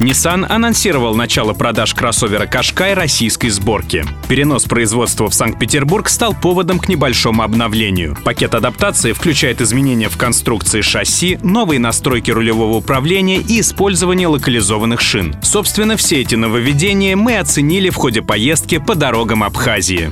Nissan анонсировал начало продаж кроссовера Qashqai российской сборки. Перенос производства в Санкт-Петербург стал поводом к небольшому обновлению. Пакет адаптации включает изменения в конструкции шасси, новые настройки рулевого управления и использование локализованных шин. Собственно, все эти нововведения мы оценили в ходе поездки по дорогам Абхазии.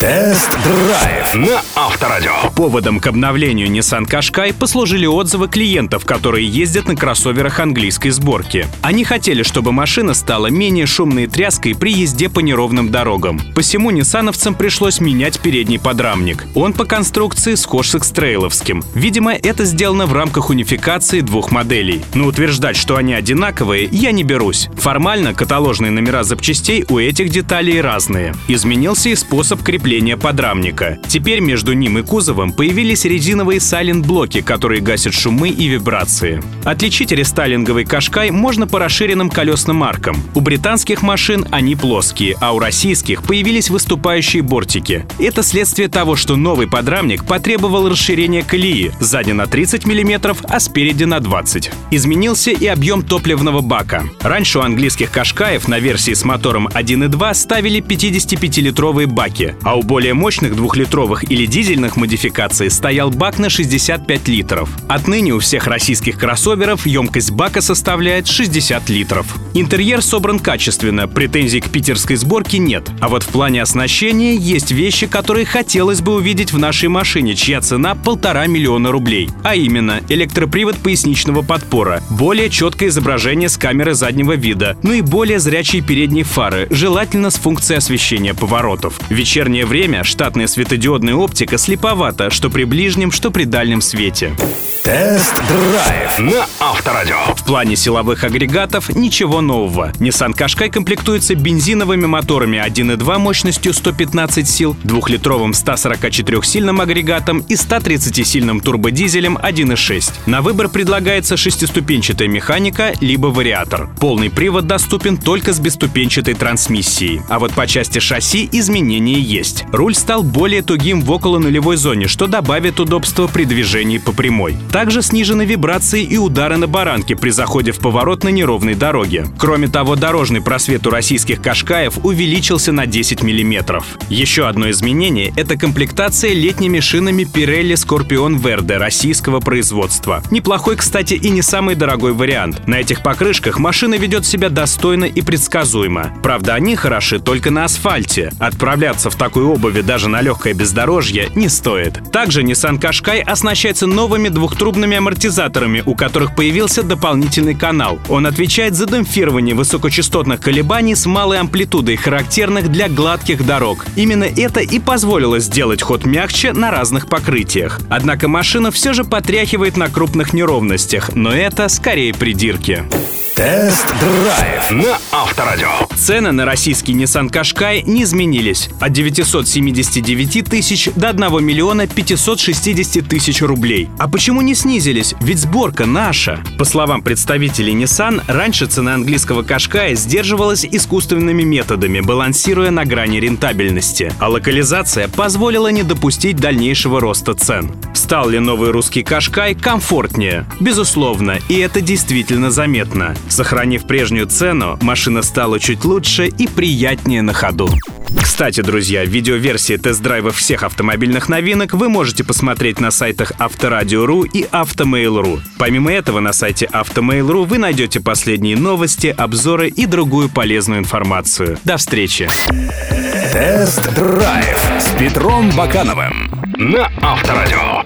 Тест-драйв на Авторадио. Поводом к обновлению Nissan Qashqai послужили отзывы клиентов, которые ездят на кроссоверах английской сборки. Они хотели, чтобы машина стала менее шумной и тряской при езде по неровным дорогам. Посему ниссановцам пришлось менять передний подрамник. Он по конструкции схож с экстрейловским. Видимо, это сделано в рамках унификации двух моделей. Но утверждать, что они одинаковые, я не берусь. Формально каталожные номера запчастей у этих деталей разные. Изменился и способ крепления подрамника. Теперь между ним и кузовом появились резиновые сайлент-блоки, которые гасят шумы и вибрации. Отличить рестайлинговый Кашкай можно по расширенным колесным аркам. У британских машин они плоские, а у российских появились выступающие бортики. Это следствие того, что новый подрамник потребовал расширения колеи сзади на 30 мм, а спереди на 20. Изменился и объем топливного бака. Раньше у английских Кашкаев на версии с мотором 1.2 ставили 55-литровые баки, а у более мощных двухлитровых или дизельных модификаций стоял бак на 65 литров. Отныне у всех российских кроссоверов емкость бака составляет 60 литров. Интерьер собран качественно, претензий к питерской сборке нет. А вот в плане оснащения есть вещи, которые хотелось бы увидеть в нашей машине, чья цена полтора миллиона рублей. А именно, электропривод поясничного подпора, более четкое изображение с камеры заднего вида, ну и более зрячие передние фары, желательно с функцией освещения поворотов. В вечернее время штатная светодиодная оптика слеповата, что при ближнем, что при дальнем свете. Тест-драйв на Авторадио. В плане силовых агрегатов ничего нового. Nissan Qashqai комплектуется бензиновыми моторами 1.2 мощностью 115 сил, двухлитровым 144-сильным агрегатом и 130-сильным турбодизелем 1.6. На выбор предлагается шестиступенчатая механика либо вариатор. Полный привод доступен только с бесступенчатой трансмиссией. А вот по части шасси изменения есть. Руль стал более тугим в около нулевой зоне, что добавит удобства при движении по прямой. Также снижены вибрации и удары на баранке при заходе в поворот на неровной дороге. Кроме того, дорожный просвет у российских Кашкаев увеличился на 10 мм. Еще одно изменение — это комплектация летними шинами Pirelli Scorpion Verde российского производства. Неплохой, кстати, и не самый дорогой вариант. На этих покрышках машина ведет себя достойно и предсказуемо. Правда, они хороши только на асфальте. Отправляться в такой обуви даже на легкое бездорожье не стоит. Также Nissan Qashqai оснащается новыми двухтрубными амортизаторами, у которых появился дополнительный канал. Он отвечает за демпфирование высокочастотных колебаний с малой амплитудой, характерных для гладких дорог. Именно это и позволило сделать ход мягче на разных покрытиях. Однако машина все же потряхивает на крупных неровностях, но это скорее придирки. Тест-драйв на Авторадио. Цены на российский Nissan Qashqai не изменились. От 979 тысяч до 1 миллиона 560 тысяч рублей. А почему не снизились? Ведь сборка наша. По словам представителей Nissan, раньше цена английского Qashqai сдерживалась искусственными методами, балансируя на грани рентабельности. А локализация позволила не допустить дальнейшего роста цен. Стал ли новый русский Qashqai комфортнее? Безусловно, и это действительно заметно. Сохранив прежнюю цену, машина стала чуть лучше и приятнее на ходу. Кстати, друзья, видеоверсии тест-драйва всех автомобильных новинок вы можете посмотреть на сайтах Авторадио.ру и Автомейл.ру. Помимо этого, на сайте Автомейл.ру вы найдете последние новости, обзоры и другую полезную информацию. До встречи! Тест-драйв с Петром Бакановым на Авторадио.